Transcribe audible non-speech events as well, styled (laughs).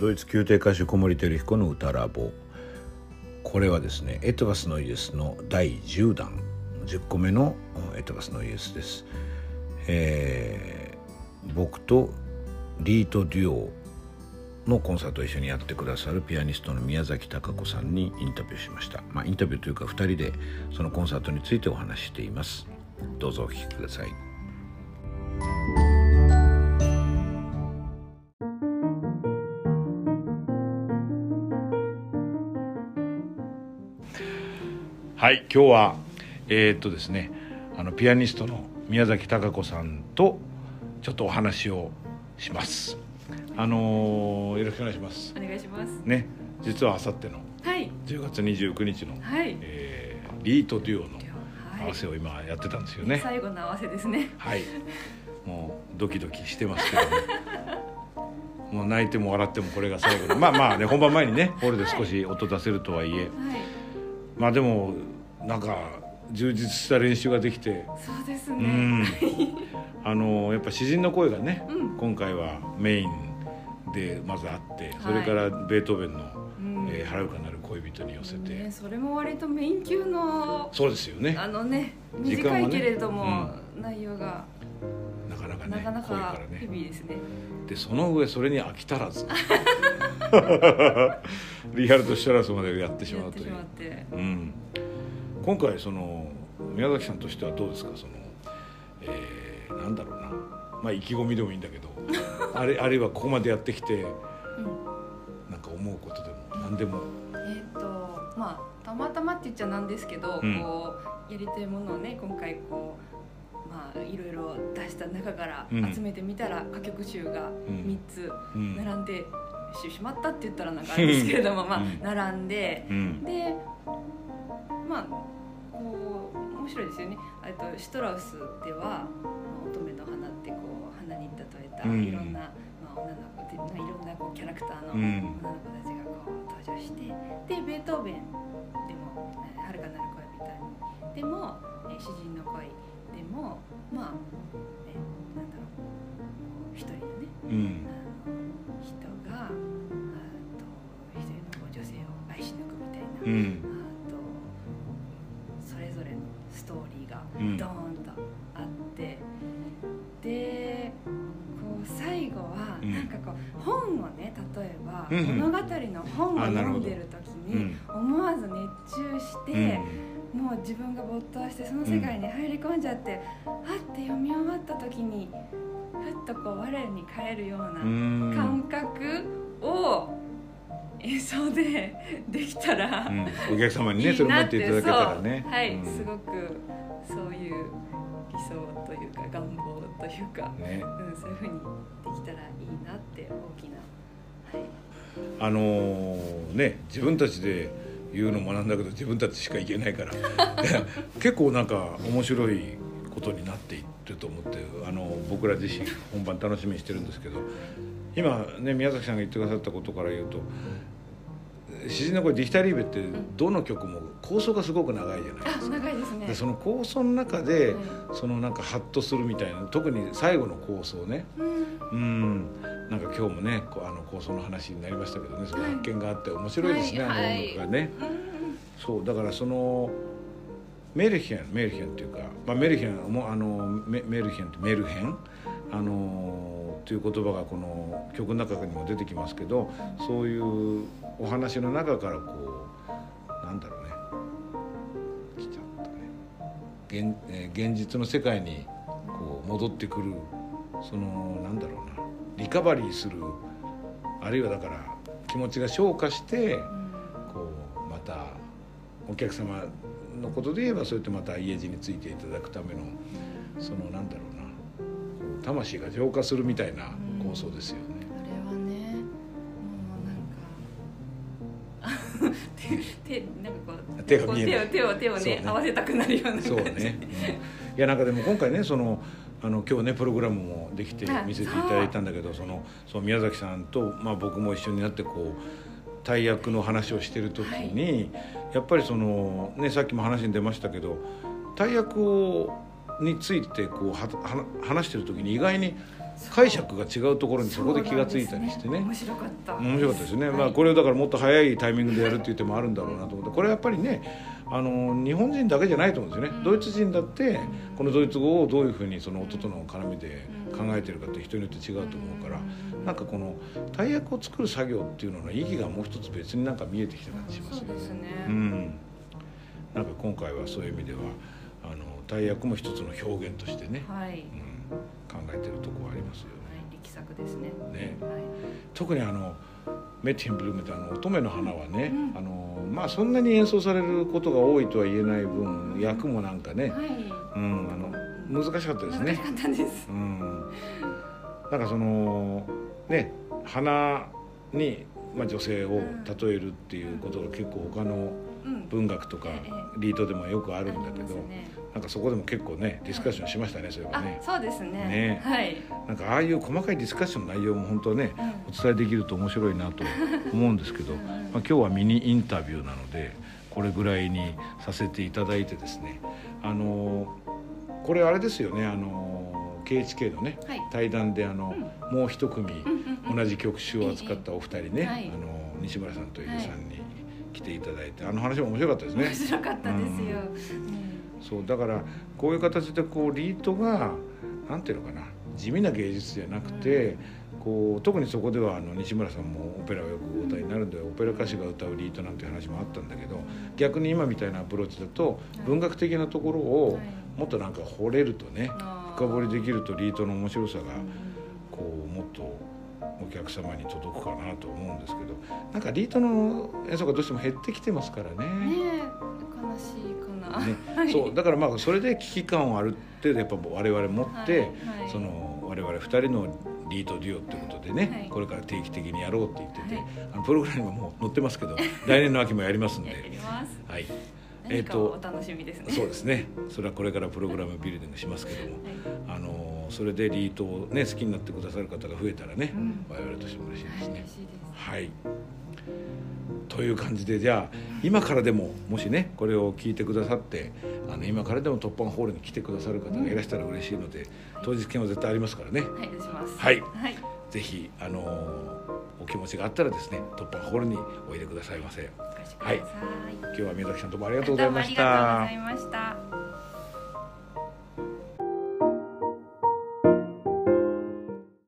ドイツ宮廷歌手小森照彦の歌ラボ。これはですねエトバスのイエスの第10弾。10個目のエトバスのイエスです、えー、僕とリートデュオのコンサートを一緒にやってくださるピアニストの宮崎貴子さんにインタビューしました、まあ、インタビューというか2人でそのコンサートについてお話しています。どうぞお聴きください。はい今日はえー、っとですねあのピアニストの宮崎貴子さんとちょっとお話をします。あのー、よろしくお願いします。お願いします。ね実はあさっての10月29日の、はい、えー、リートデュオの合わせを今やってたんですよね、最後の合わせですね。はい。もうドキドキしてますけど、ね、(laughs) もう泣いても笑ってもこれが最後の。まあまあね本番前にねホールで少し音出せるとはいえ、はい、まあでもなんか充実した練習ができて。そうですね、うん、あのやっぱ詩人の声がね、うん、今回はメインでまずあってそれからベートーベンの「えー、遥かなる恋人」に寄せて、ね、それも割とメイン級のそうですよね。あのね短いけれども、ねうん、内容がなかなかねなかなかヘビーですね。でその上それに飽き足らず。(laughs) リハルト・シャラスまでやってしまうという。うん。今回その宮崎さんとしてはどうですか？その、えー、なんだろうな。まあ意気込みでもいいんだけど。(laughs) あれあるいはここまでやってきて、うん、なんか思うことでも何でも。えっ、とまあたまたまって言っちゃなんですけど、うん、こうやりたいものをね今回こうまあいろいろ出した中から集めてみたら、うん、歌曲集が3つ並んで、しまったって言ったらなんかあれですけれども、(laughs) まあ並んで、でまあこう面白いですよね。とシトラウスでは、まあ、乙女の花ってこう花に例えたいろんな、まあ、女の子でいろんなこうキャラクターの女の子たちがこう登場して、でベートーベンでも「遥かなる恋人」でも「え詩人の恋」でもまあ、えなんだろう一人のね、うん、あの人があと一人の女性を愛し抜くみたいな。うん。ドーンとあって、うん、でこう最後はなんかこう本をね例えば物語の本を読んでる時に思わず熱中して。もう自分が没頭してその世界に入り込んじゃって、うん、はって読み終わった時にふっとこう我に返るような感覚を演奏で (laughs) できたら、うん、お客様にねそれ持っていただけたらね。はい、うん、すごくそういう理想というか願望というか、ね。うん、そういうふうにできたらいいなって大きな、はい、あのー、ね自分たちで言うのもなんだけど自分たちしか言えないから (laughs) 結構なんか面白いことになっていってると思ってあの僕ら自身本番楽しみにしてるんですけど今ね宮崎さんが言ってくださったことから言うと詩人の声ディヒタリーベってどの曲も構想がすごく長いじゃないですか。長いですね。でその構想の中で、そのなんかハッとするみたいな特に最後の構想ね。うん、なんか今日もねあの構想の話になりましたけどねその発見があって面白いですね、はい、あの音楽がね。そうだからそのメルヘンメルヘンっていうか、まあ、メルヘンもあのメメルヘンってメルヘン？あのという言葉がこの曲の中にも出てきますけどそういうお話の中からこうなんだろうね。来ちゃったね。現,、えー、現実の世界にこう戻ってくるそのなんだろうなリカバリーするあるいはだから気持ちが消化して、こうまたお客様のことで言えばそうやってまた家路についていただくためのそのなんだろうな魂が浄化するみたいな構想ですよね。手なんかこう手が見え手を手をね、ね、合わせたくなるような感じ。そうね、うん、いやなんかでも今回ねそのあの今日ねプログラムもできて見せていただいたんだけどそのその宮崎さんと、まあ、僕も一緒になってこう大役の話をしてる時に、はい、やっぱりその、ね、さっきも話に出ましたけど大役をについてこうはは話してる時に意外に解釈が違うところにそこで気が付いたりしてね、面白かった面白かったですね、はい。まあこれをだからもっと早いタイミングでやるっていう手もあるんだろうなと思って。これはやっぱりねあの日本人だけじゃないと思うんですよね、うん。ドイツ人だってこのドイツ語をどういうふうにその音との絡みで考えてるかって人によって違うと思うから、なんかこの大役を作る作業っていうのの意義がもう一つ別になんか見えてきた感じしますよね。そうん、なんか今回はそういう意味ではあの大役も一つの表現としてね、はい、はい、うん、考えてるところはありますよ力作ですねね。ね。はい。特にあのメッティンブルームってあの乙女の花はね、うん。あのまあそんなに演奏されることが多いとは言えない分役もなんかね、はい。うん、あの難しかったですね。難し。かったです。うん、なんかそのね花に、まあ、女性を例えるっていうことが結構他のうん。文学とかええ。リードでもよくあるんだけど、なんかそこでも結構ねディスカッションしましたねそれはあね。そうですね。ね。はい、なんかああいう細かいディスカッションの内容も本当はねうん。お伝えできると面白いなと思うんですけど、(laughs) まあ、今日はミニインタビューなのでこれぐらいにさせていただいてですね。あのこれあれですよねあの KHK のねはい。対談であの、もう一組うんうん同じ曲種を扱ったお二人ね、はい。あの西村さんと伊部さんに来ていただいて、あの話も面白かったですね。面白かったですよ、そうだからこういう形でこうリートがなんていうのかな地味な芸術じゃなくて、こう特にそこではあの西村さんもオペラをよくお歌いになるんでオペラ歌手が歌うリートなんていう話もあったんだけど逆に今みたいなアプローチだと文学的なところをもっとなんか掘れるとね深掘りできるとリートの面白さがこうもっとお客様に届くかなと思うんですけどなんかリートの演奏がどうしても減ってきてますからね。ねえ悲しいかな、ね。はい。そうだからまあそれで危機感をある程度やっぱ我々持って、はいはい。その我々2人のリートデュオってことでね、はい。これから定期的にやろうって言ってて、はい。あのプログラムにももう載ってますけど来年の秋もやりますんで。(laughs) やります。はい何かをお楽しみですね、そうですね。それはこれからプログラムビルディングしますけども、あのそれでリートをね好きになってくださる方が増えたらね、うん。我々としても嬉しいですね。はいはい。という感じでじゃあ今からでももしねこれを聞いてくださってあの今からでも突破ホールに来てくださる方がいらしたら嬉しいので、当日券は絶対ありますからね。はい出します。はい。はい。ぜひあのお気持ちがあったらですね突破ホールにおいでくださいませお越しください、今日は宮崎さんどうもありがとうございましどうもありがとうごたざいました